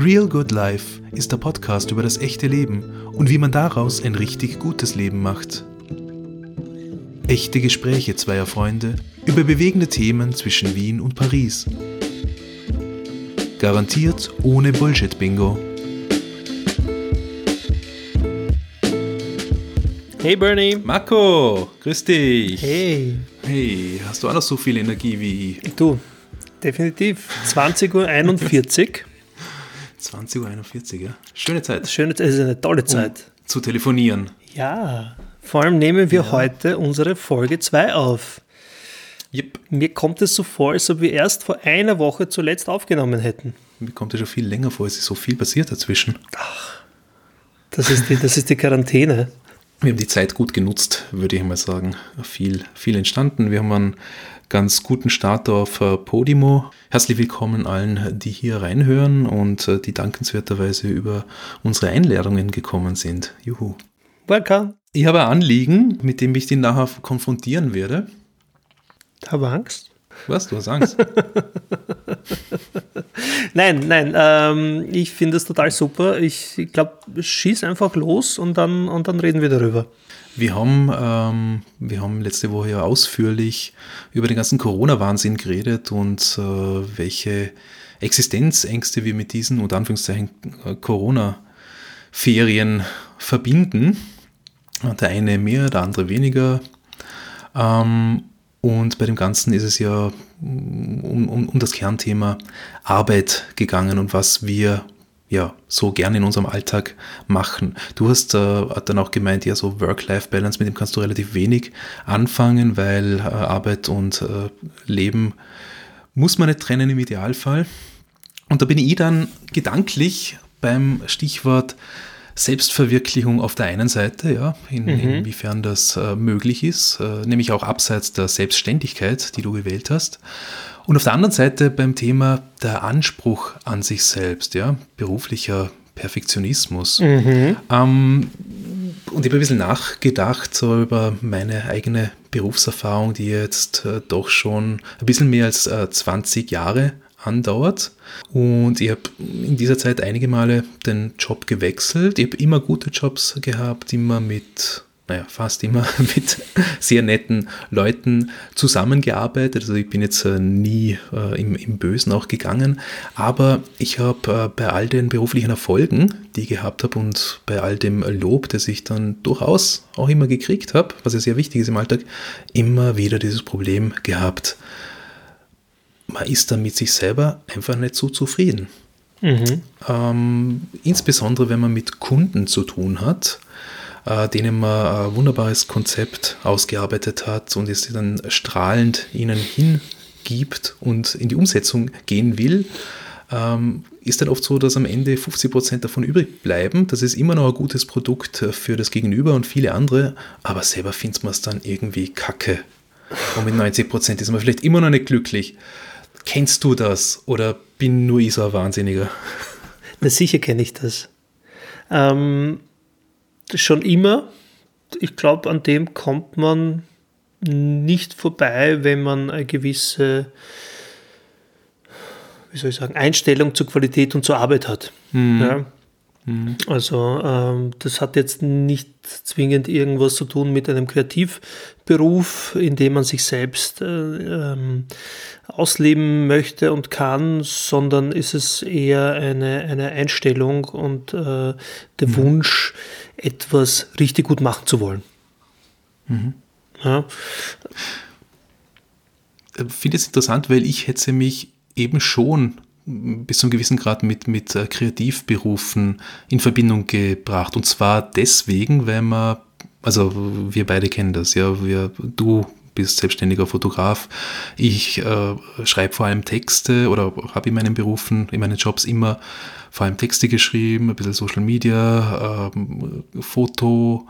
Real Good Life ist der Podcast über das echte Leben und wie man daraus ein richtig gutes Leben macht. Echte Gespräche zweier Freunde über bewegende Themen zwischen Wien und Paris. Garantiert ohne Bullshit-Bingo. Hey Bernie. Marco, grüß dich. Hey. Hey, hast du auch noch so viel Energie wie ich? Du, definitiv. 20.41 Uhr. 20.41 Uhr, ja. Schöne Zeit. Schöne, es ist eine tolle Zeit. Um zu telefonieren. Ja. Vor allem nehmen wir heute unsere Folge 2 auf. Yep. Mir kommt es so vor, als ob wir erst vor einer Woche zuletzt aufgenommen hätten. Mir kommt es schon viel länger vor, es ist so viel passiert dazwischen. Das ist die, das ist die Quarantäne. Wir haben die Zeit gut genutzt, würde ich mal sagen. Viel, viel entstanden. Wir haben einen ganz guten Start auf äh, Podimo. Herzlich willkommen allen, die hier reinhören und äh, die dankenswerterweise über unsere Einladungen gekommen sind. Juhu. Welcome. Ich habe ein Anliegen, mit dem ich dich nachher konfrontieren werde. Habe Angst? Was? Du hast Angst? nein, nein, ähm, ich finde es total super. Ich, ich glaube, schieß einfach los und dann, und dann reden wir darüber. Wir haben, ähm, wir haben letzte Woche ja ausführlich über den ganzen Corona-Wahnsinn geredet und äh, welche Existenzängste wir mit diesen, unter Anführungszeichen, äh, Corona-Ferien verbinden. Der eine mehr, der andere weniger. Ähm, und bei dem Ganzen ist es ja um, um, um das Kernthema Arbeit gegangen und was wir ja so gerne in unserem Alltag machen. Du hast äh, dann auch gemeint, ja, so Work-Life-Balance, mit dem kannst du relativ wenig anfangen, weil äh, Arbeit und äh, Leben muss man nicht trennen im Idealfall. Und da bin ich dann gedanklich beim Stichwort Selbstverwirklichung auf der einen Seite, ja, in, mhm. inwiefern das äh, möglich ist, äh, nämlich auch abseits der Selbstständigkeit, die du gewählt hast. Und auf der anderen Seite beim Thema der Anspruch an sich selbst, ja, beruflicher Perfektionismus. Mhm. Ähm, und ich habe ein bisschen nachgedacht so über meine eigene Berufserfahrung, die jetzt äh, doch schon ein bisschen mehr als äh, 20 Jahre andauert. Und ich habe in dieser Zeit einige Male den Job gewechselt. Ich habe immer gute Jobs gehabt, immer mit, naja, fast immer mit sehr netten Leuten zusammengearbeitet. Also ich bin jetzt äh, nie äh, im, im, Bösen auch gegangen. Aber ich habe äh, bei all den beruflichen Erfolgen, die ich gehabt habe und bei all dem Lob, das ich dann durchaus auch immer gekriegt habe, was ja sehr wichtig ist im Alltag, immer wieder dieses Problem gehabt man ist dann mit sich selber einfach nicht so zufrieden. Mhm. Ähm, insbesondere wenn man mit Kunden zu tun hat, äh, denen man ein wunderbares Konzept ausgearbeitet hat und es dann strahlend ihnen hingibt und in die Umsetzung gehen will, ähm, ist dann oft so, dass am Ende 50% davon übrig bleiben. Das ist immer noch ein gutes Produkt für das Gegenüber und viele andere, aber selber findet man es dann irgendwie kacke. Und mit 90% ist man vielleicht immer noch nicht glücklich. Kennst du das oder bin nur ich so ein Wahnsinniger? Na sicher kenne ich das. Ähm, schon immer. Ich glaube, an dem kommt man nicht vorbei, wenn man eine gewisse, wie soll ich sagen, Einstellung zur Qualität und zur Arbeit hat. Mhm. Ja? Mhm. Also ähm, das hat jetzt nicht zwingend irgendwas zu tun mit einem Kreativberuf, in dem man sich selbst äh, ähm, ausleben möchte und kann, sondern ist es eher eine, eine Einstellung und äh, der mhm. Wunsch, etwas richtig gut machen zu wollen. Mhm. Ja. Ich äh, finde es interessant, weil ich hätte mich eben schon bis zu einem gewissen Grad mit, mit äh, Kreativberufen in Verbindung gebracht. Und zwar deswegen, weil man, also wir beide kennen das, ja, wir, du bist selbstständiger Fotograf. Ich äh, schreibe vor allem Texte oder habe in meinen Berufen, in meinen Jobs immer vor allem Texte geschrieben, ein bisschen Social Media, äh, Foto,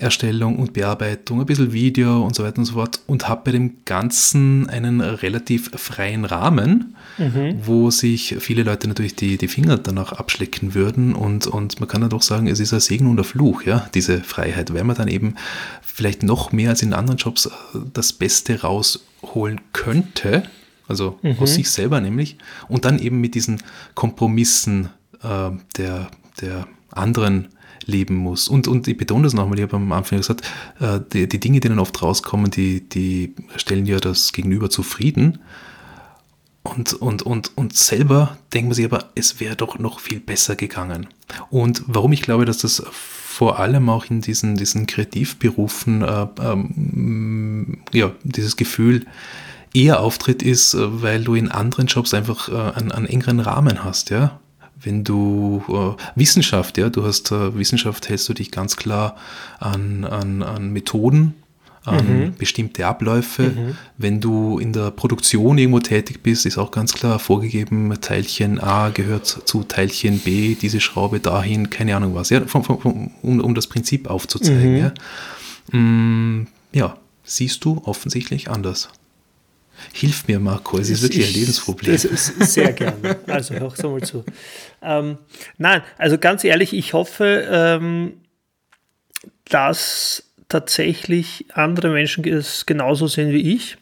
Erstellung und Bearbeitung, ein bisschen Video und so weiter und so fort und habe bei dem Ganzen einen relativ freien Rahmen, mhm. wo sich viele Leute natürlich die, die Finger danach abschlecken würden und, und man kann dann doch sagen, es ist ein Segen und ein Fluch, ja, diese Freiheit, weil man dann eben vielleicht noch mehr als in anderen Jobs äh, das Beste rausholen könnte, also mhm. aus sich selber nämlich, und dann eben mit diesen Kompromissen äh, der, der anderen leben muss. Und, und ich betone das nochmal, ich habe am Anfang gesagt, äh, die, die Dinge, die dann oft rauskommen, die, die stellen ja das Gegenüber zufrieden. Und, und, und, und selber denkt man sich aber, es wäre doch noch viel besser gegangen. Und warum ich glaube, dass das vor allem auch in diesen, diesen Kreativberufen äh, ähm, ja, dieses Gefühl eher auftritt, ist, äh, weil du in anderen Jobs einfach äh, einen, einen engeren Rahmen hast, ja wenn du äh, Wissenschaft, ja, du hast äh, Wissenschaft, hältst du dich ganz klar an, an, an Methoden, an mhm. bestimmte Abläufe. Mhm. Wenn du in der Produktion irgendwo tätig bist, ist auch ganz klar vorgegeben, Teilchen A gehört zu Teilchen B, diese Schraube dahin, keine Ahnung was, ja, vom, vom, um, um das Prinzip aufzuzeigen. Mhm. Ja. Mm, ja, siehst du offensichtlich anders. Hilf mir, Marco, es ist wirklich ich, ein Lebensproblem. Ist sehr gerne. Also, hör so mal zu. Ähm, nein, also ganz ehrlich, ich hoffe, ähm, dass tatsächlich andere Menschen es genauso sehen wie ich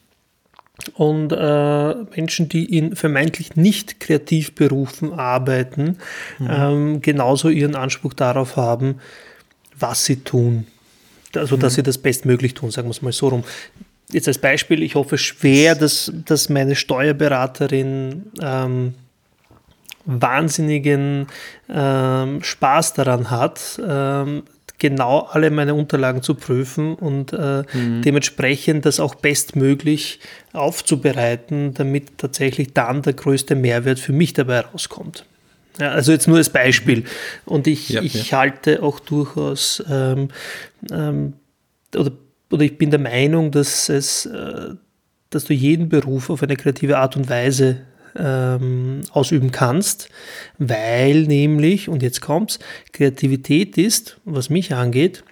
und äh, Menschen, die in vermeintlich nicht Kreativberufen arbeiten, mhm. ähm, genauso ihren Anspruch darauf haben, was sie tun. Also, dass mhm. sie das bestmöglich tun, sagen wir es mal so rum jetzt als Beispiel, ich hoffe schwer, dass, dass meine Steuerberaterin ähm, wahnsinnigen ähm, Spaß daran hat, ähm, genau alle meine Unterlagen zu prüfen und äh, mhm. dementsprechend das auch bestmöglich aufzubereiten, damit tatsächlich dann der größte Mehrwert für mich dabei rauskommt. Ja, also jetzt nur als Beispiel. Und ich, ja, ich ja. halte auch durchaus ähm, ähm, oder oder ich bin der Meinung, dass es, äh, dass du jeden Beruf auf eine kreative Art und Weise ähm, ausüben kannst, weil nämlich, und jetzt kommt's, Kreativität ist, was mich angeht,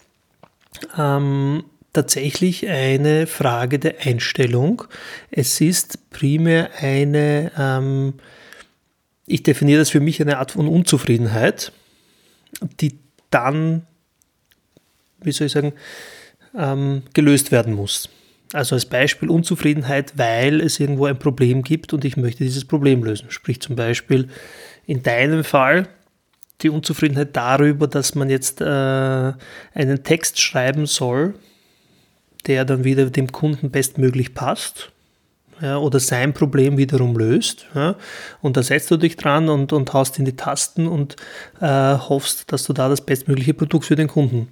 ähm, tatsächlich eine Frage der Einstellung. Es ist primär eine, ähm, ich definiere das für mich eine Art von Unzufriedenheit, die dann, wie soll ich sagen, ähm, gelöst werden muss. Also als Beispiel Unzufriedenheit, weil es irgendwo ein Problem gibt und ich möchte dieses Problem lösen. Sprich zum Beispiel in deinem Fall die Unzufriedenheit darüber, dass man jetzt äh, einen Text schreiben soll, der dann wieder dem Kunden bestmöglich passt ja, oder sein Problem wiederum löst. Ja, und da setzt du dich dran und, und haust in die Tasten und äh, hoffst, dass du da das bestmögliche Produkt für den Kunden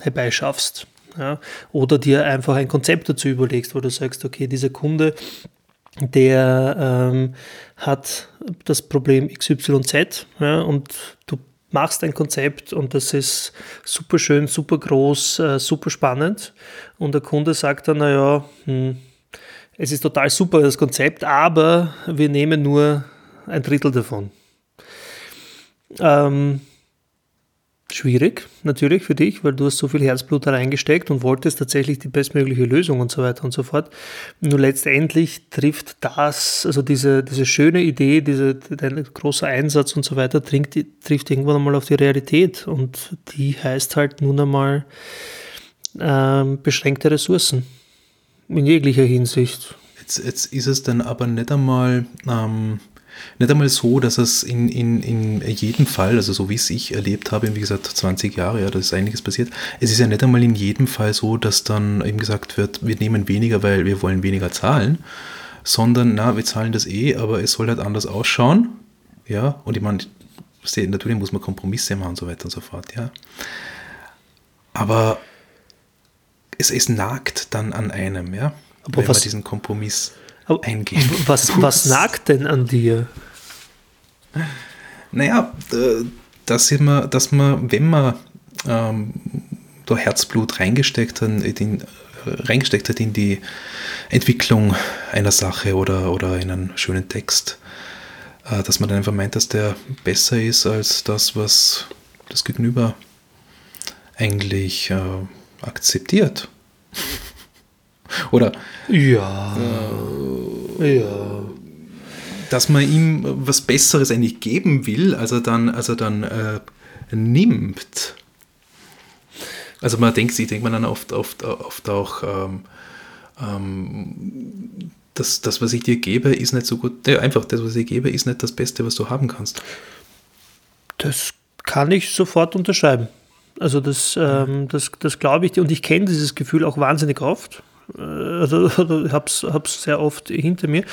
herbeischaffst. Ja? Oder dir einfach ein Konzept dazu überlegst, wo du sagst, okay, dieser Kunde, der ähm, hat das Problem XYZ ja, und du machst ein Konzept und das ist super schön, super groß, äh, super spannend und der Kunde sagt dann, naja, hm, es ist total super das Konzept, aber wir nehmen nur ein Drittel davon. Ähm, schwierig, natürlich für dich, weil du hast so viel Herzblut da reingesteckt und wolltest tatsächlich die bestmögliche Lösung und so weiter und so fort. Nur letztendlich trifft das, also diese, diese schöne Idee, diese, dein großer Einsatz und so weiter, trifft, trifft irgendwann einmal auf die Realität und die heißt halt nun einmal ähm, beschränkte Ressourcen in jeglicher Hinsicht. Jetzt, jetzt ist es dann aber nicht einmal ähm, nicht einmal so, dass es in, in, in jedem Fall, also so wie es ich erlebt habe, wie gesagt, 20 Jahre, ja, da ist einiges passiert. Es ist ja nicht einmal in jedem Fall so, dass dann eben gesagt wird, wir nehmen weniger, weil wir wollen weniger zahlen, sondern, na, wir zahlen das eh, aber es soll halt anders ausschauen. Ja, und ich meine, natürlich muss man Kompromisse machen und so weiter und so fort, ja. Aber es, es nagt dann an einem, ja, aber wenn was, man diesen Kompromiss eingehen. Was, was nagt denn an dir? Naja, dass man, dass man wenn man ähm, da Herzblut reingesteckt hat, in, reingesteckt hat in die Entwicklung einer Sache oder, oder in einen schönen Text, äh, dass man dann einfach meint, dass der besser ist als das, was das Gegenüber eigentlich äh, akzeptiert. Oder ja. Äh, ja. Dass man ihm was Besseres eigentlich geben will, als er dann, als er dann äh, nimmt. Also man denkt sich, denkt man dann oft, oft, oft auch, ähm, ähm, das, das, was ich dir gebe, ist nicht so gut. Ja, einfach, das, was ich gebe, ist nicht das Beste, was du haben kannst. Das kann ich sofort unterschreiben. Also das, ähm, das, das glaube ich dir und ich kenne dieses Gefühl auch wahnsinnig oft. Also, ich habe es sehr oft hinter mir.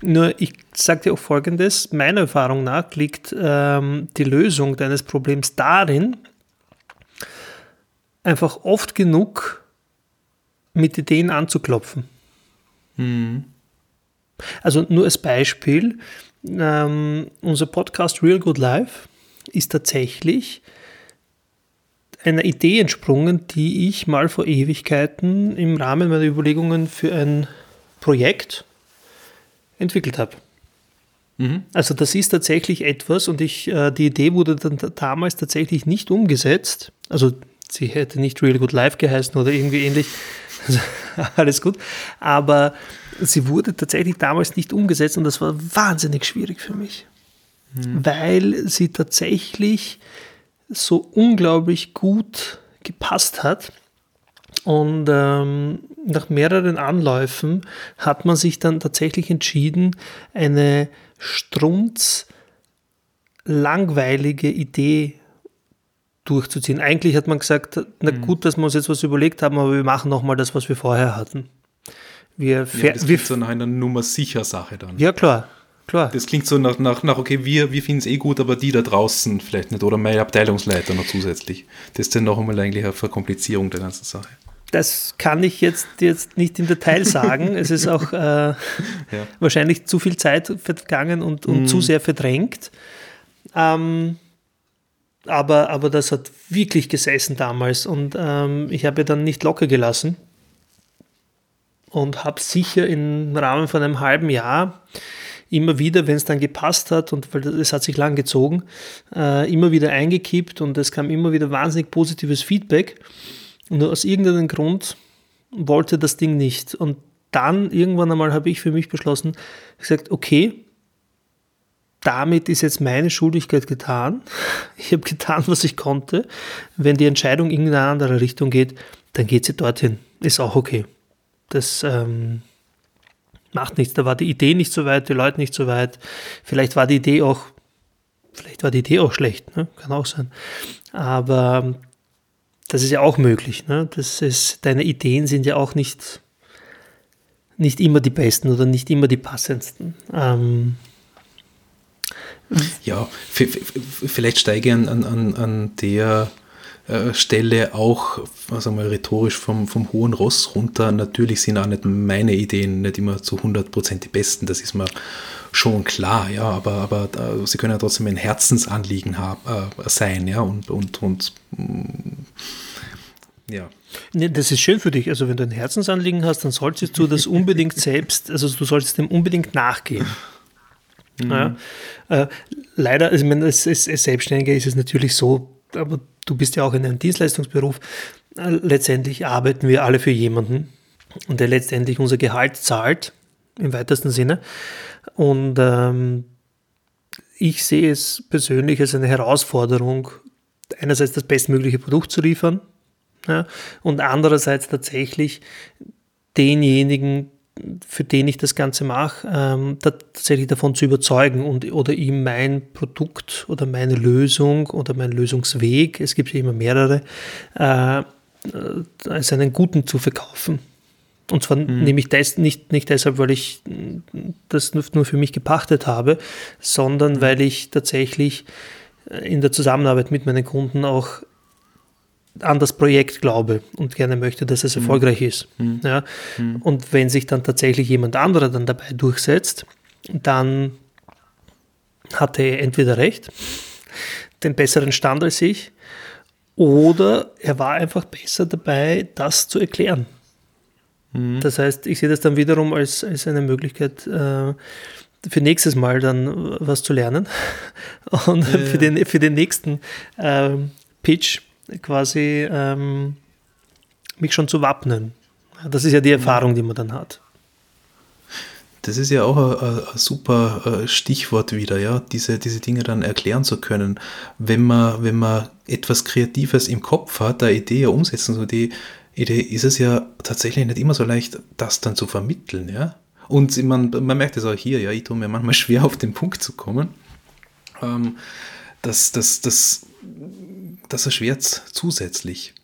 Nur ich sage dir auch Folgendes, meiner Erfahrung nach liegt ähm, die Lösung deines Problems darin, einfach oft genug mit Ideen anzuklopfen. Mhm. Also nur als Beispiel, ähm, unser Podcast Real Good Life ist tatsächlich einer Idee entsprungen, die ich mal vor Ewigkeiten im Rahmen meiner Überlegungen für ein Projekt entwickelt habe. Mhm. Also das ist tatsächlich etwas und ich, äh, die Idee wurde dann damals tatsächlich nicht umgesetzt. Also sie hätte nicht Real Good Life geheißen oder irgendwie ähnlich. Also, alles gut. Aber sie wurde tatsächlich damals nicht umgesetzt und das war wahnsinnig schwierig für mich. Mhm. Weil sie tatsächlich so unglaublich gut gepasst hat. Und ähm, nach mehreren Anläufen hat man sich dann tatsächlich entschieden, eine strunz langweilige Idee durchzuziehen. Eigentlich hat man gesagt, na mhm. gut, dass wir uns jetzt was überlegt haben, aber wir machen nochmal das, was wir vorher hatten. Wir, ja, das wir, so nach einer Nummer sicher Sache dann. Ja, klar. Klar. Das klingt so nach, nach, nach okay, wir, wir finden es eh gut, aber die da draußen vielleicht nicht. Oder mein Abteilungsleiter noch zusätzlich. Das ist dann noch einmal eigentlich eine Verkomplizierung der ganzen Sache. Das kann ich jetzt, jetzt nicht im Detail sagen. es ist auch äh, ja. wahrscheinlich zu viel Zeit vergangen und, und mm. zu sehr verdrängt. Ähm, aber, aber das hat wirklich gesessen damals und ähm, ich habe dann nicht locker gelassen und habe sicher im Rahmen von einem halben Jahr immer wieder, wenn es dann gepasst hat und weil es hat sich lang gezogen, äh, immer wieder eingekippt und es kam immer wieder wahnsinnig positives Feedback. Nur aus irgendeinem Grund wollte das Ding nicht. Und dann irgendwann einmal habe ich für mich beschlossen, gesagt, okay, damit ist jetzt meine Schuldigkeit getan. Ich habe getan, was ich konnte. Wenn die Entscheidung in eine andere Richtung geht, dann geht sie dorthin. Ist auch okay. Das ähm, macht nichts. Da war die Idee nicht so weit, die Leute nicht so weit. Vielleicht war die Idee auch, vielleicht war die Idee auch schlecht, ne? kann auch sein. Aber das ist ja auch möglich. Ne? Das ist, deine Ideen sind ja auch nicht, nicht immer die besten oder nicht immer die passendsten. Ähm, ja, vielleicht steige ich an, an, an der äh, Stelle auch, was einmal rhetorisch vom, vom hohen Ross runter. Natürlich sind auch nicht meine Ideen nicht immer zu 100% die besten, das ist mir schon klar, ja, aber, aber uh, sie können ja trotzdem ein Herzensanliegen haben, uh, sein, ja, und, und, und mm, ja. Nee, das ist schön für dich. Also wenn du ein Herzensanliegen hast, dann solltest du das unbedingt selbst, also du solltest dem unbedingt nachgehen. Mhm. Ja. Äh, leider, also ich meine, als, als Selbstständiger ist es natürlich so, aber du bist ja auch in einem Dienstleistungsberuf, äh, letztendlich arbeiten wir alle für jemanden und der letztendlich unser Gehalt zahlt, im weitesten Sinne. Und ähm, ich sehe es persönlich als eine Herausforderung, einerseits das bestmögliche Produkt zu liefern ja, und andererseits tatsächlich denjenigen, für den ich das Ganze mache, ähm, tatsächlich davon zu überzeugen und oder ihm mein Produkt oder meine Lösung oder mein Lösungsweg, es gibt ja immer mehrere, äh, als einen guten zu verkaufen. Und zwar mhm. nehme ich das nicht, nicht deshalb, weil ich das nur für mich gepachtet habe, sondern mhm. weil ich tatsächlich in der Zusammenarbeit mit meinen Kunden auch an das Projekt glaube und gerne möchte, dass es mhm. erfolgreich ist. Mhm. Ja? Mhm. Und wenn sich dann tatsächlich jemand anderer dann dabei durchsetzt, dann hat er entweder recht, den besseren Stand als ich, oder er war einfach besser dabei, das zu erklären. Mhm. Das heißt, ich sehe das dann wiederum als, als eine Möglichkeit, äh, für nächstes Mal dann was zu lernen und ja, für, den, für den nächsten äh, Pitch quasi ähm, mich schon zu wappnen. Das ist ja die mhm. Erfahrung, die man dann hat. Das ist ja auch ein, ein, super äh, Stichwort wieder, ja, diese, diese Dinge dann erklären zu können. Wenn man, wenn man etwas Kreatives im Kopf hat, eine Idee umsetzen, so die Idee, ist es ja tatsächlich nicht immer so leicht, das dann zu vermitteln, ja. Und man, man merkt es auch hier, ja, ich tue mir manchmal schwer, auf den Punkt zu kommen. Ähm, das, das, das, das erschwert zusätzlich.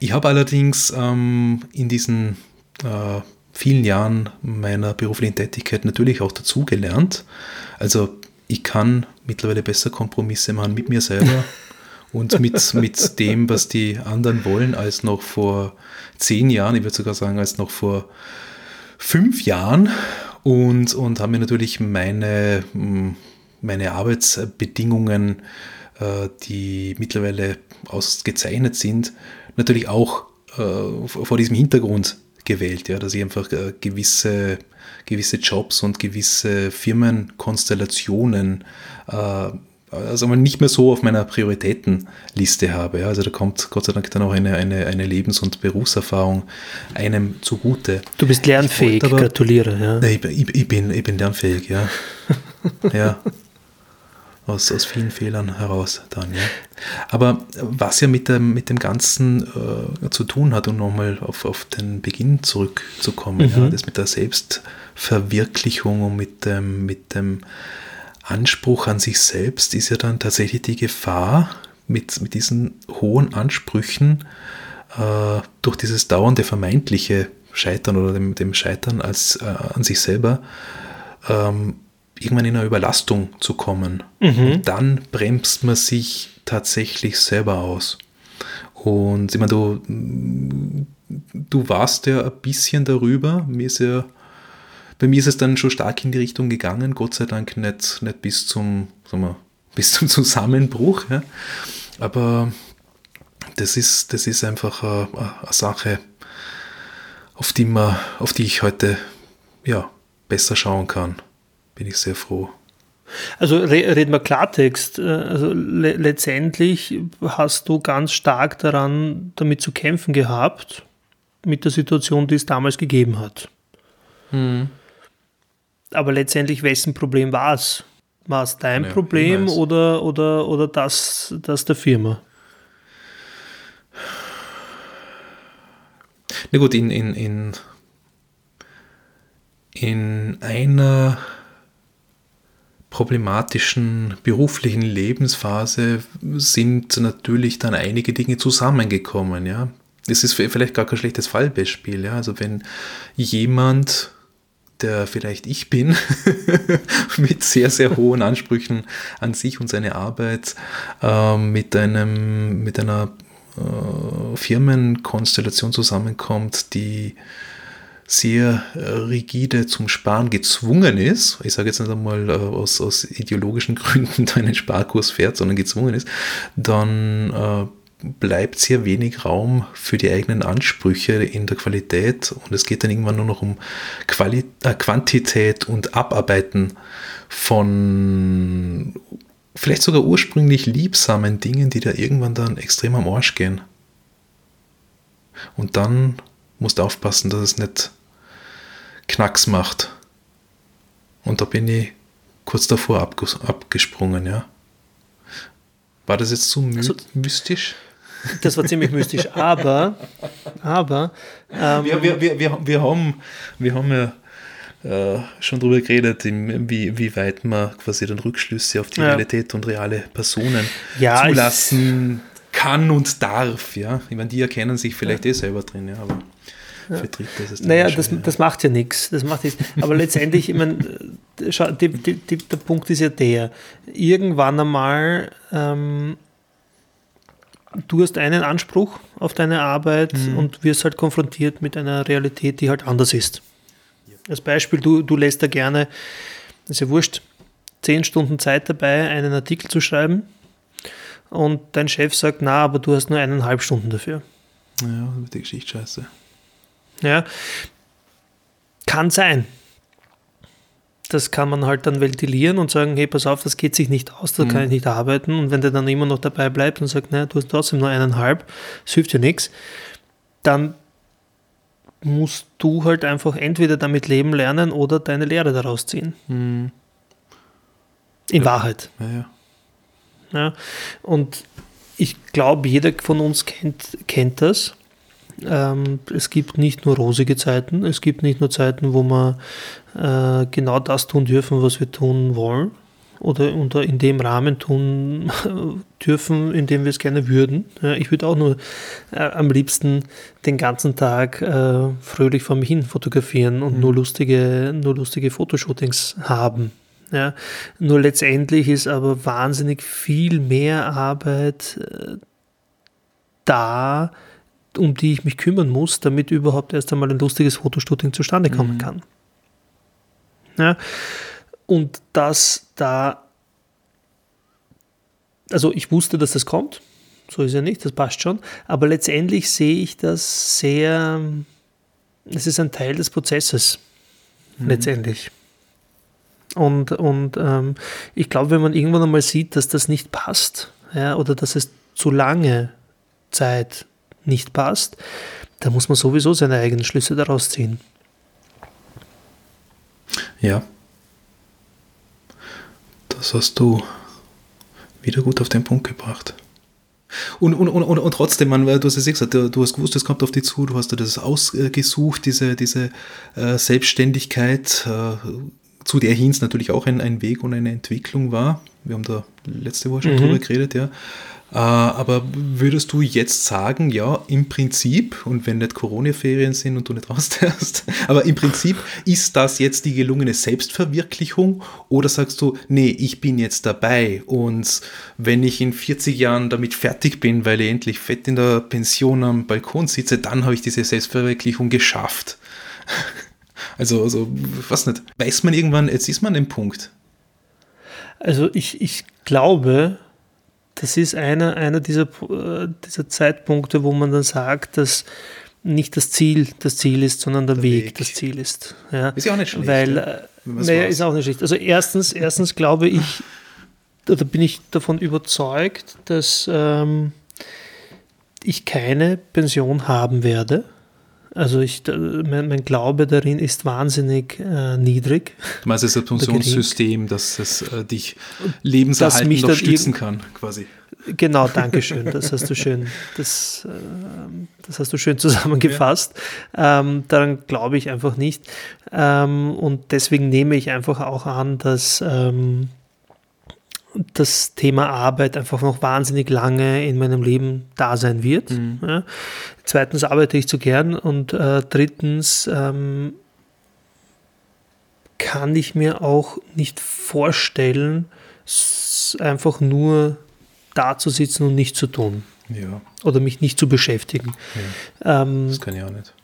Ich habe allerdings ähm, in diesen äh, vielen Jahren meiner beruflichen Tätigkeit natürlich auch dazugelernt. Also ich kann mittlerweile besser Kompromisse machen mit mir selber und mit, mit dem, was die anderen wollen, als noch vor zehn Jahren, ich würde sogar sagen, als noch vor fünf Jahren und, und habe mir natürlich meine, hm, meine Arbeitsbedingungen, äh, die mittlerweile ausgezeichnet sind, natürlich auch äh, vor diesem Hintergrund gewählt, ja, dass ich einfach äh, gewisse, gewisse Jobs und gewisse Firmenkonstellationen also nicht mehr so auf meiner Prioritätenliste habe. Ja. Also da kommt Gott sei Dank dann auch eine, eine, eine Lebens- und Berufserfahrung einem zugute. Du bist lernfähig, aber, gratuliere. Ja. Ich, ich, ich, bin, ich bin lernfähig, ja. ja. Aus, aus vielen Fehlern heraus dann, ja. Aber was ja mit dem, mit dem Ganzen äh, zu tun hat, um nochmal auf, auf den Beginn zurückzukommen, mhm. ja, das mit der Selbstverwirklichung und mit dem, mit dem Anspruch an sich selbst ist ja dann tatsächlich die Gefahr, mit, mit diesen hohen Ansprüchen äh, durch dieses dauernde vermeintliche Scheitern oder dem, dem Scheitern als, äh, an sich selber ähm, irgendwann in eine Überlastung zu kommen. Mhm. Und dann bremst man sich tatsächlich selber aus. Und ich meine, du, du warst ja ein bisschen darüber. Mir ist ja bei mir ist es dann schon stark in die Richtung gegangen, Gott sei Dank nicht, nicht bis, zum, sagen wir, bis zum Zusammenbruch. Ja. Aber das ist, das ist einfach eine, eine Sache, auf die, man, auf die ich heute ja, besser schauen kann. Bin ich sehr froh. Also reden wir Klartext. Äh, also le letztendlich hast du ganz stark daran damit zu kämpfen gehabt, mit der Situation, die es damals gegeben hat. Hm. Aber letztendlich, wessen Problem war es? War es dein ja, Problem oder, oder, oder das, das der Firma? Na gut, in, in, in, in einer problematischen beruflichen Lebensphase sind natürlich dann einige Dinge zusammengekommen, ja. Es ist vielleicht gar kein schlechtes Fallbeispiel, ja. Also wenn jemand der vielleicht ich bin, mit sehr, sehr hohen Ansprüchen an sich und seine Arbeit, äh, mit, einem, mit einer äh, Firmenkonstellation zusammenkommt, die sehr äh, rigide zum Sparen gezwungen ist, ich sage jetzt nicht einmal äh, aus, aus ideologischen Gründen einen Sparkurs fährt, sondern gezwungen ist, dann äh, bleibt sehr wenig Raum für die eigenen Ansprüche in der Qualität und es geht dann irgendwann nur noch um Quali äh, Quantität und Abarbeiten von vielleicht sogar ursprünglich liebsamen Dingen, die da irgendwann dann extrem am Arsch gehen. Und dann musst du aufpassen, dass es nicht Knacks macht. Und da bin ich kurz davor abgesprungen, ja. War das jetzt zu my also, mystisch? Das war ziemlich mystisch, aber, aber ähm, wir, wir, wir, wir, wir, haben, wir haben ja äh, schon darüber geredet, wie, wie weit man quasi dann Rückschlüsse auf die ja. Realität und reale Personen ja, zulassen kann und darf. Ja? Ich meine, die erkennen sich vielleicht ja. eh selber drin, ja, aber für Dritte ist Naja, das, das macht ja nichts. Das macht nichts. Aber letztendlich, ich meine, schau, die, die, die, der Punkt ist ja der, irgendwann einmal ähm, du hast einen Anspruch auf deine Arbeit mhm. und wirst halt konfrontiert mit einer Realität, die halt anders ist. Ja. Als Beispiel, du, du lässt da gerne, ist ja wurscht, zehn Stunden Zeit dabei, einen Artikel zu schreiben und dein Chef sagt, na, aber du hast nur eineinhalb Stunden dafür. Ja, die Geschichte scheiße. Ja, kann sein das kann man halt dann ventilieren und sagen, hey, pass auf, das geht sich nicht aus, da mhm. kann ich nicht arbeiten. Und wenn der dann immer noch dabei bleibt und sagt, naja, du hast trotzdem nur eineinhalb, das hilft ja nichts, dann musst du halt einfach entweder damit leben lernen oder deine Lehre daraus ziehen. Mhm. In ja. Wahrheit. Ja, ja. ja, und ich glaube, jeder von uns kennt, kennt das. Ähm, es gibt nicht nur rosige Zeiten, es gibt nicht nur Zeiten, wo wir äh, genau das tun dürfen, was wir tun wollen. oder unter in dem Rahmen tun dürfen, in dem wir es gerne würden. Ja, ich würde auch nur äh, am liebsten den ganzen Tag äh, fröhlich vor mir hin fotografieren und mhm. nur lustige, nur lustige Fotoshootings haben. Ja, nur letztendlich ist aber wahnsinnig viel mehr Arbeit äh, da, um die ich mich kümmern muss, damit überhaupt erst einmal ein lustiges Fotoshooting zustande kommen mhm. kann. Ja, und dass da, also ich wusste, dass das kommt, so ist ja nicht, das passt schon, aber letztendlich sehe ich das sehr, es ist ein Teil des Prozesses, mhm. letztendlich. Und, und ähm, ich glaube, wenn man irgendwann einmal sieht, dass das nicht passt, ja, oder dass es zu lange Zeit nicht passt, dann muss man sowieso seine eigenen Schlüsse daraus ziehen. Ja. Das hast du wieder gut auf den Punkt gebracht. Und, und, und, und, trotzdem, man, du hast es ja gesagt, du, du, hast gewusst, es kommt auf dich zu, du hast dir das ausgesucht, diese, diese äh, Selbstständigkeit, äh, zu der Hinz natürlich auch ein, ein Weg und eine Entwicklung war. Wir haben da letzte Woche schon mhm. drüber geredet, ja. Äh, aber würdest du jetzt sagen, ja, im Prinzip, und wenn nicht Corona-Ferien sind und du nicht rausfährst, aber im Prinzip ist das jetzt die gelungene Selbstverwirklichung oder sagst du, nee, ich bin jetzt dabei und wenn ich in 40 Jahren damit fertig bin, weil ich endlich fett in der Pension am Balkon sitze, dann habe ich diese Selbstverwirklichung geschafft. Also, also, was nicht. Weiß man irgendwann, jetzt ist man im Punkt. Also ich, ich glaube, das ist einer, einer dieser, äh, dieser Zeitpunkte, wo man dann sagt, dass nicht das Ziel das Ziel ist, sondern der, der Weg, Weg, das Ziel ist. Ja. Ist ja auch nicht schlecht. Weil, ja. Äh, naja, ist auch nicht schlecht. Also erstens, erstens glaube ich, oder bin ich davon überzeugt, dass ähm, ich keine Pension haben werde. Also ich, mein, mein, Glaube darin ist wahnsinnig äh, niedrig. Du meinst, ein Pensionssystem, dass das äh, dich lebenserhaltend noch stützen kann, quasi. Genau, danke schön. Das hast du schön, das, äh, das hast du schön zusammengefasst. Ja. Ähm, daran glaube ich einfach nicht. Ähm, und deswegen nehme ich einfach auch an, dass ähm, das Thema Arbeit einfach noch wahnsinnig lange in meinem Leben da sein wird. Mhm. Ja. Zweitens arbeite ich zu gern und äh, drittens ähm, kann ich mir auch nicht vorstellen, einfach nur da zu sitzen und nichts zu tun. Ja. Oder mich nicht zu beschäftigen. Ja. Ähm, das kann ich auch nicht.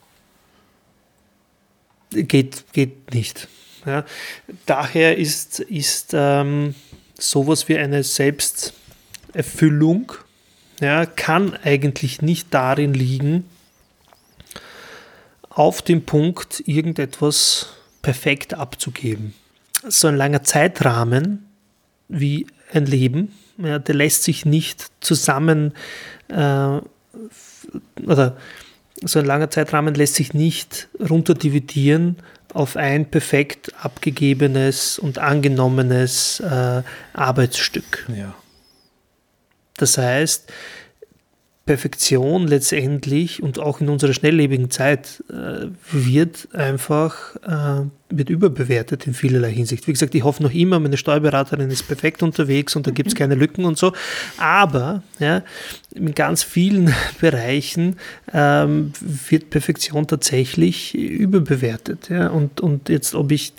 Geht, geht nicht. Ja. Daher ist, ist ähm, sowas wie eine Selbsterfüllung ja, kann eigentlich nicht darin liegen, auf dem Punkt irgendetwas perfekt abzugeben. So ein langer Zeitrahmen wie ein Leben, ja, der lässt sich nicht zusammen äh, oder so ein langer Zeitrahmen lässt sich nicht runterdividieren auf ein perfekt abgegebenes und angenommenes äh, Arbeitsstück. Ja. Das heißt, Perfektion letztendlich und auch in unserer schnelllebigen Zeit äh, wird einfach äh, wird überbewertet in vielerlei Hinsicht. Wie gesagt, ich hoffe noch immer, meine Steuerberaterin ist perfekt unterwegs und da gibt es keine Lücken und so. Aber ja, in ganz vielen Bereichen ähm, wird Perfektion tatsächlich überbewertet. Ja? Und, und jetzt, ob ich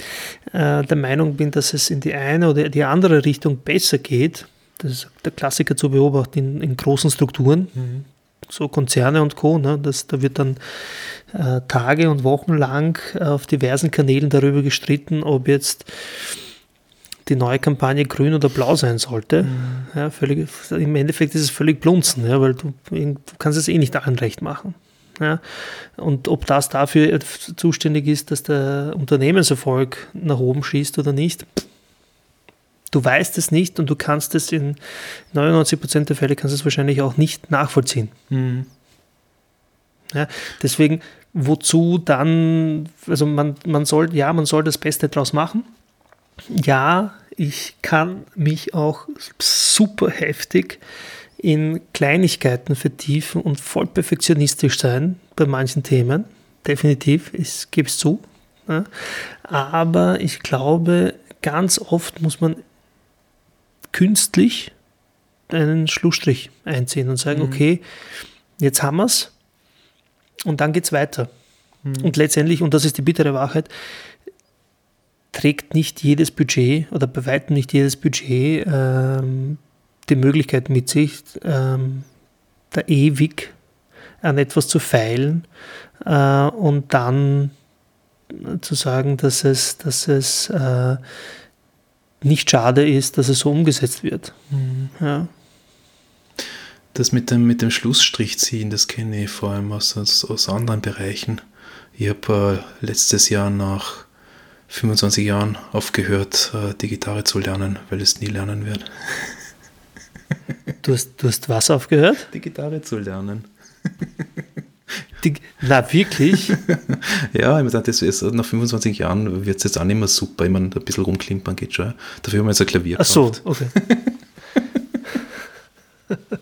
äh, der Meinung bin, dass es in die eine oder die andere Richtung besser geht, das ist der Klassiker zu beobachten in, in großen Strukturen, mhm. so Konzerne und Co. Ne? Das, da wird dann äh, Tage und Wochen lang auf diversen Kanälen darüber gestritten, ob jetzt die neue Kampagne grün oder blau sein sollte. Mhm. Ja, völlig, Im Endeffekt ist es völlig blunzen, ja, weil du, du kannst es eh nicht allen recht machen. Ja, und ob das dafür zuständig ist, dass der Unternehmenserfolg nach oben schießt oder nicht, pff, Du weißt es nicht und du kannst es in 99% der Fälle kannst es wahrscheinlich auch nicht nachvollziehen. Mhm. Ja, deswegen, wozu dann, also man, man soll, ja, man soll das Beste draus machen. Ja, ich kann mich auch super heftig in Kleinigkeiten vertiefen und voll perfektionistisch sein bei manchen Themen. Definitiv, ich gebe es zu. Aber ich glaube, ganz oft muss man künstlich einen Schlussstrich einziehen und sagen, mhm. okay, jetzt haben wir es und dann geht es weiter. Mhm. Und letztendlich, und das ist die bittere Wahrheit, trägt nicht jedes Budget oder bei weitem nicht jedes Budget ähm, die Möglichkeit mit sich, ähm, da ewig an etwas zu feilen äh, und dann zu sagen, dass es, dass es äh, nicht schade ist, dass es so umgesetzt wird. Mhm. Ja. Das mit dem, mit dem Schlussstrich ziehen, das kenne ich vor allem aus, aus, aus anderen Bereichen. Ich habe äh, letztes Jahr nach 25 Jahren aufgehört, äh, die Gitarre zu lernen, weil es nie lernen wird. Du hast, du hast was aufgehört? Die Gitarre zu lernen. Na, wirklich? ja, ich dachte, ist, nach 25 Jahren wird es jetzt auch nicht mehr super. Ich meine, ein bisschen rumklimpern geht schon. Dafür haben wir jetzt ein Klavier Ach so, okay.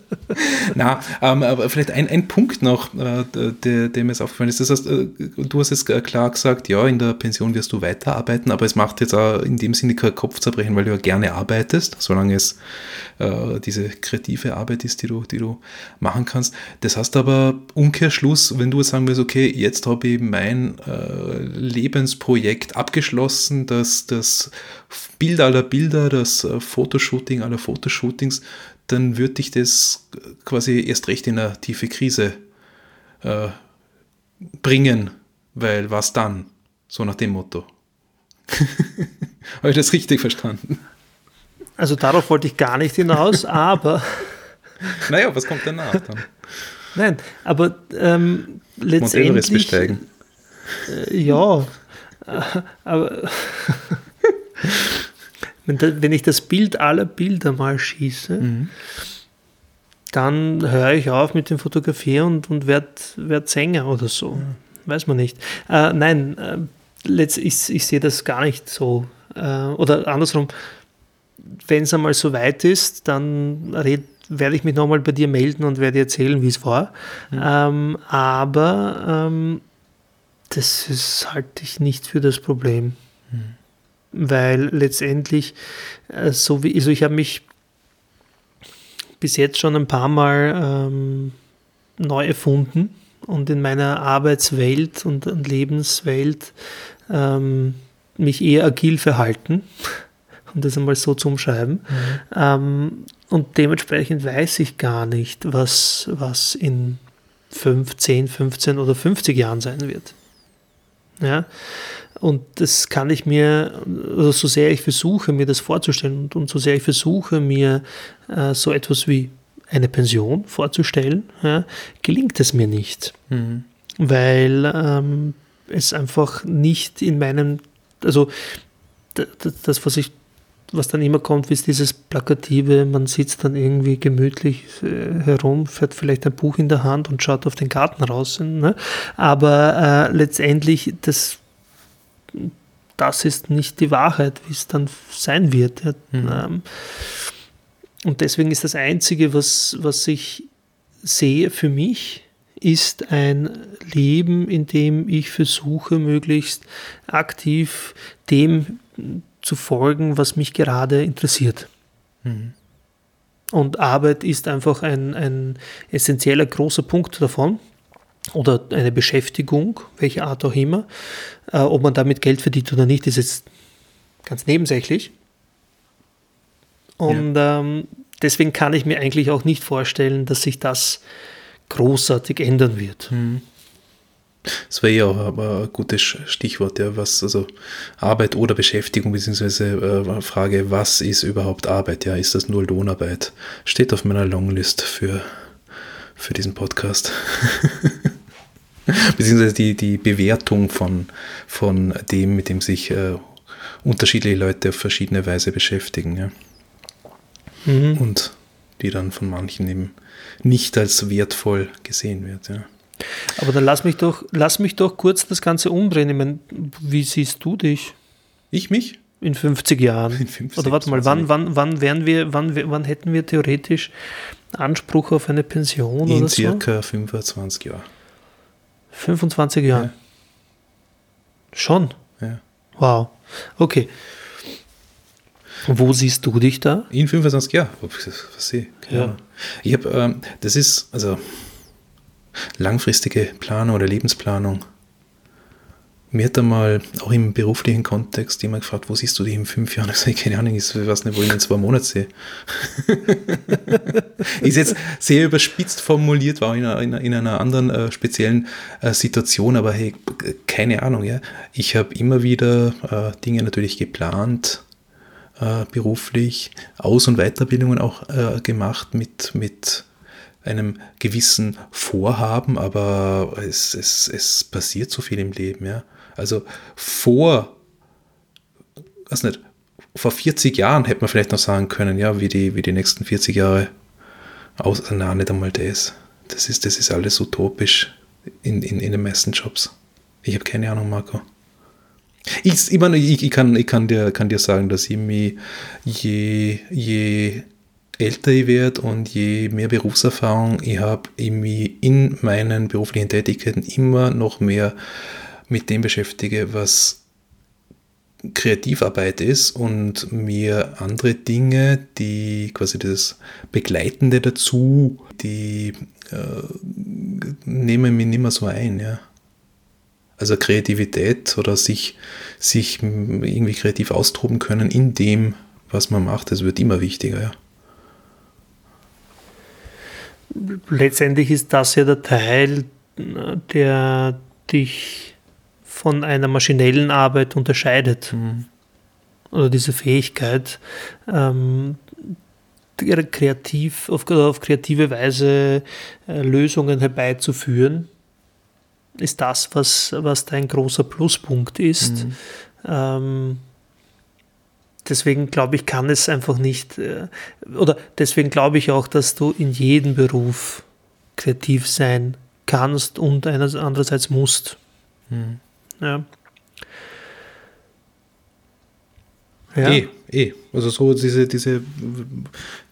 Na, ähm, aber vielleicht ein, ein Punkt noch, äh, der, der, mir jetzt aufgefallen ist. Das heißt, äh, du hast jetzt klar gesagt, ja, in der Pension wirst du weiterarbeiten, aber es macht jetzt auch in dem Sinne kein Kopfzerbrechen, weil du ja gerne arbeitest, solange es äh, diese kreative Arbeit ist, die du, die du machen kannst. Das heißt aber, Umkehrschluss, wenn du jetzt sagen willst, okay, jetzt habe ich mein äh, Lebensprojekt abgeschlossen, das, das Bild aller Bilder, das äh, Fotoshooting aller Fotoshootings, dann würde ich das quasi erst recht in eine tiefe Krise äh, bringen, weil was dann? So nach dem Motto. Habe ich das richtig verstanden? Also darauf wollte ich gar nicht hinaus, aber. naja, was kommt danach dann? Nein, aber ähm, letztendlich. besteigen. Äh, ja, aber wenn, da, wenn ich das Bild aller Bilder mal schieße, mhm. dann höre ich auf mit dem Fotografieren und, und werde werd Sänger oder so. Mhm. Weiß man nicht. Äh, nein, äh, letzt, ich, ich sehe das gar nicht so. Äh, oder andersrum, wenn es einmal so weit ist, dann red, werde ich mich nochmal bei dir melden und werde erzählen, wie es war. Mhm. Ähm, aber ähm, das ist, halte ich nicht für das Problem. Mhm weil letztendlich, äh, so wie, also ich habe mich bis jetzt schon ein paar Mal ähm, neu erfunden und in meiner Arbeitswelt und, und Lebenswelt ähm, mich eher agil verhalten, um das einmal so zu umschreiben. Mhm. Ähm, und dementsprechend weiß ich gar nicht, was, was in 5, 10, 15 oder 50 Jahren sein wird. Ja? Und das kann ich mir, also so sehr ich versuche, mir das vorzustellen und, und so sehr ich versuche, mir äh, so etwas wie eine Pension vorzustellen, ja, gelingt es mir nicht. Mhm. Weil ähm, es einfach nicht in meinem, also das, was ich, was dann immer kommt, ist dieses Plakative, man sitzt dann irgendwie gemütlich äh, herum, fährt vielleicht ein Buch in der Hand und schaut auf den Garten raus. Ne? Aber äh, letztendlich, das das ist nicht die Wahrheit, wie es dann sein wird. Mhm. Ähm, und deswegen ist das Einzige, was, was ich sehe für mich, ist ein Leben, in dem ich versuche, möglichst aktiv dem zu folgen, was mich gerade interessiert. Mhm. Und Arbeit ist einfach ein, ein essentieller großer Punkt davon oder eine Beschäftigung, welche Art auch immer. Äh, ob man damit Geld verdient oder nicht, ist jetzt ganz nebensächlich. Und ja. ähm, deswegen kann ich mir eigentlich auch nicht vorstellen, dass sich das großartig ändern wird. Hm. Das wäre ja auch ein gutes Stichwort, ja, was, also Arbeit oder Beschäftigung, beziehungsweise äh, Frage, was ist überhaupt Arbeit? Ja, ist das nur Lohnarbeit? Steht auf meiner Longlist für, für diesen Podcast. beziehungsweise die, die Bewertung von, von dem, mit dem sich äh, unterschiedliche Leute auf verschiedene Weise beschäftigen. Ja. Mhm. Und die dann von manchen eben nicht als wertvoll gesehen wird. Ja. Aber dann lass mich doch, lass mich doch kurz das Ganze umdrehen. Ich meine, wie siehst du dich? Ich mich? In 50 Jahren. In 50, oder warte mal, wann, wann, wann, wären wir, wann, wann hätten wir theoretisch Anspruch auf eine Pension? In circa so? 25 Jahren. 25 Jahren. Ja. Schon? Ja. Wow. Okay. Wo siehst du dich da? In 25 Jahren. Was sehe ja. Ich habe, ähm, das ist, also langfristige Planung oder Lebensplanung mir hat einmal auch im beruflichen Kontext jemand gefragt, wo siehst du dich in fünf Jahren? Ich sage, keine Ahnung, ich weiß nicht, wo ich in zwei Monaten sehe. ist jetzt sehr überspitzt formuliert, war in einer, in einer anderen äh, speziellen äh, Situation, aber hey, keine Ahnung, ja. Ich habe immer wieder äh, Dinge natürlich geplant, äh, beruflich, Aus- und Weiterbildungen auch äh, gemacht mit, mit einem gewissen Vorhaben, aber es, es, es passiert so viel im Leben, ja. Also vor, was nicht, vor 40 Jahren hätte man vielleicht noch sagen können, ja, wie die, wie die nächsten 40 Jahre aus, na, nicht einmal das. Das ist, das ist alles utopisch in, in, in den meisten Jobs. Ich habe keine Ahnung, Marco. Ich, ich, meine, ich, ich, kann, ich kann, dir, kann dir sagen, dass ich mich je, je älter ich werde und je mehr Berufserfahrung ich habe, ich mich in meinen beruflichen Tätigkeiten immer noch mehr mit dem beschäftige, was Kreativarbeit ist und mir andere Dinge, die quasi das Begleitende dazu, die äh, nehmen mich nicht mehr so ein, ja. Also Kreativität oder sich, sich irgendwie kreativ austoben können in dem, was man macht, das wird immer wichtiger, ja. Letztendlich ist das ja der Teil, der dich von einer maschinellen Arbeit unterscheidet. Mhm. Oder diese Fähigkeit, ähm, kreativ, auf, auf kreative Weise äh, Lösungen herbeizuführen, ist das, was, was dein großer Pluspunkt ist. Mhm. Ähm, deswegen glaube ich, kann es einfach nicht, äh, oder deswegen glaube ich auch, dass du in jedem Beruf kreativ sein kannst und andererseits musst. Mhm. Ja. Ja. Eh, eh. Also so diese, diese,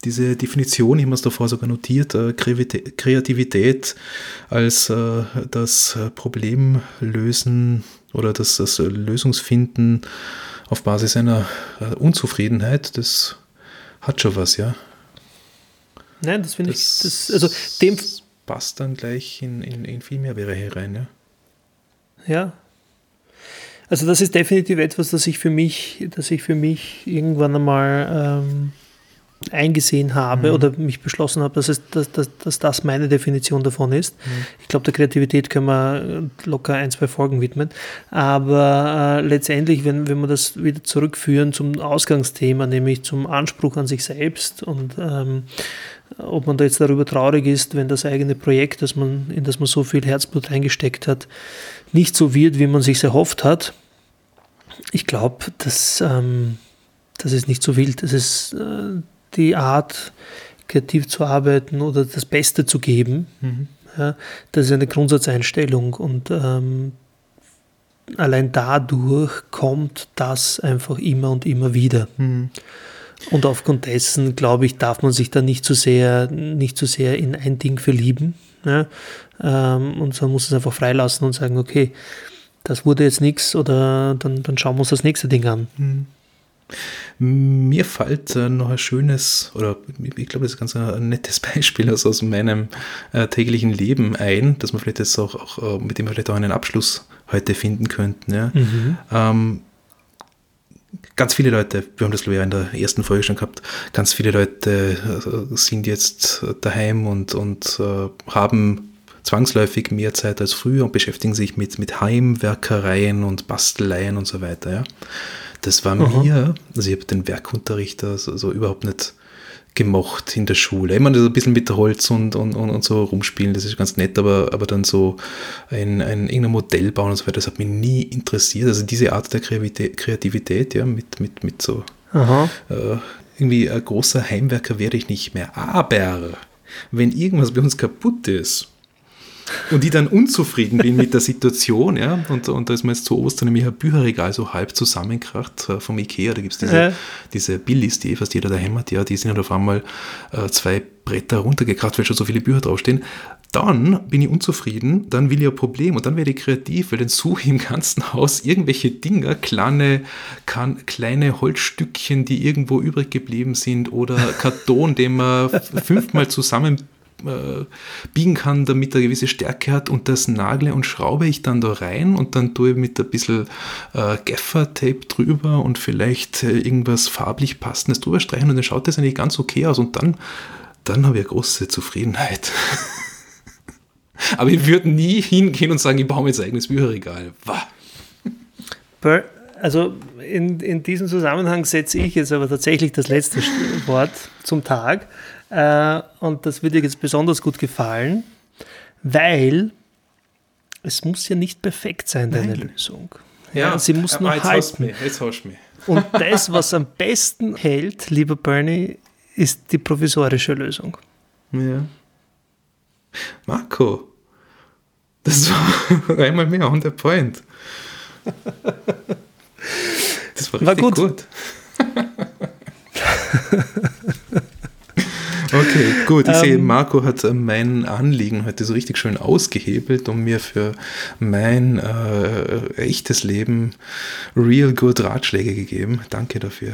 diese Definition, ich habe es davor sogar notiert, äh, Kreativität als äh, das Problemlösen oder das, das Lösungsfinden auf Basis einer äh, Unzufriedenheit, das hat schon was, ja. Nein, das finde ich, das, also dem passt dann gleich in, in, in viel mehr Bereiche rein, ja. Ja, also das ist definitiv etwas, das ich für mich, das ich für mich irgendwann einmal ähm, eingesehen habe mhm. oder mich beschlossen habe, dass, es, dass, dass, dass das meine Definition davon ist. Mhm. Ich glaube, der Kreativität können wir locker ein, zwei Folgen widmen. Aber äh, letztendlich, wenn, wenn wir das wieder zurückführen zum Ausgangsthema, nämlich zum Anspruch an sich selbst und ähm, ob man da jetzt darüber traurig ist, wenn das eigene Projekt, das man, in das man so viel Herzblut eingesteckt hat, nicht so wird, wie man sich erhofft hat, ich glaube, das, ähm, das ist nicht so wild. Das ist äh, die Art, kreativ zu arbeiten oder das Beste zu geben. Mhm. Ja, das ist eine Grundsatzeinstellung und ähm, allein dadurch kommt das einfach immer und immer wieder. Mhm. Und aufgrund dessen, glaube ich, darf man sich da nicht zu so sehr, nicht zu so sehr in ein Ding verlieben. Ja? Ähm, und man muss es einfach freilassen und sagen, okay, das wurde jetzt nichts oder dann, dann schauen wir uns das nächste Ding an. Hm. Mir fällt äh, noch ein schönes, oder ich glaube, das ist ganz ein, nettes Beispiel aus, aus meinem äh, täglichen Leben ein, dass man vielleicht jetzt auch, auch, äh, mit dem wir vielleicht auch einen Abschluss heute finden könnten. Ja? Mhm. Ähm, ganz viele Leute, wir haben das glaube ich in der ersten Folge schon gehabt, ganz viele Leute äh, sind jetzt daheim und, und haben zwangsläufig mehr Zeit als früher und beschäftigen sich mit, mit Heimwerkereien und Basteleien und so weiter. Ja. Das war Aha. mir, also ich habe den Werkunterricht also, also überhaupt nicht gemocht in der Schule. Ich meine, so ein bisschen mit Holz und, und, und, und, so rumspielen, das ist ganz nett, aber, aber dann so ein, ein irgendein Modell bauen und so weiter, das hat mich nie interessiert. Also diese Art der Kreativität, ja, mit, mit, mit so äh, irgendwie ein großer Heimwerker werde ich nicht mehr. Aber wenn irgendwas bei uns kaputt ist, und ich dann unzufrieden bin mit der Situation, ja, und, und da ist mir jetzt zu Ostern nämlich ein Bücherregal so halb zusammengekracht äh, vom Ikea, da gibt es diese, ja. diese Billis, die fast jeder daheim hat, ja, die sind halt auf einmal äh, zwei Bretter runtergekracht, weil schon so viele Bücher draufstehen. Dann bin ich unzufrieden, dann will ich ein Problem und dann werde ich kreativ, weil dann suche ich im ganzen Haus irgendwelche Dinger, kleine, kann, kleine Holzstückchen, die irgendwo übrig geblieben sind oder Karton, den man fünfmal zusammen äh, biegen kann, damit er gewisse Stärke hat und das nagle und schraube ich dann da rein und dann tue ich mit ein bisschen äh, Gaffer-Tape drüber und vielleicht äh, irgendwas farblich passendes drüber streichen und dann schaut das eigentlich ganz okay aus und dann, dann habe ich eine große Zufriedenheit. Aber ich würde nie hingehen und sagen, ich baue mir jetzt ein eigenes Bücherregal. Also in, in diesem Zusammenhang setze ich jetzt aber tatsächlich das letzte Wort zum Tag. Äh, und das wird dir jetzt besonders gut gefallen, weil es muss ja nicht perfekt sein, deine Nein. Lösung. Ja, ja, sie muss nur jetzt halten. Mich, jetzt hast mich. Und das, was am besten hält, lieber Bernie, ist die provisorische Lösung. Ja. Marco, das war einmal mehr on the point. Das war richtig war gut. gut. Okay, gut. Ich ähm, sehe, Marco hat äh, mein Anliegen heute so richtig schön ausgehebelt und mir für mein äh, echtes Leben real good Ratschläge gegeben. Danke dafür.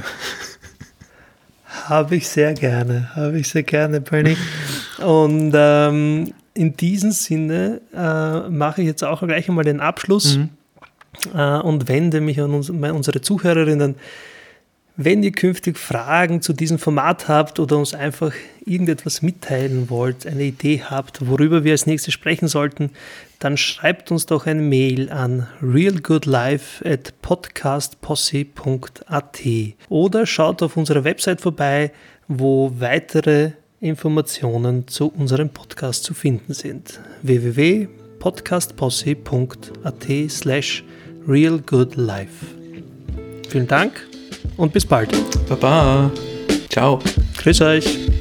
Habe ich sehr gerne, habe ich sehr gerne, Bernie. Und ähm, in diesem Sinne äh, mache ich jetzt auch gleich einmal den Abschluss mhm. äh, und wende mich an uns, unsere Zuhörerinnen wenn ihr künftig Fragen zu diesem Format habt oder uns einfach irgendetwas mitteilen wollt, eine Idee habt, worüber wir als nächstes sprechen sollten, dann schreibt uns doch eine Mail an realgoodlife oder schaut auf unserer Website vorbei, wo weitere Informationen zu unserem Podcast zu finden sind. www.podcastposse.at slash realgoodlife. Vielen Dank und bis bald. Baba. Ciao. Grüß euch.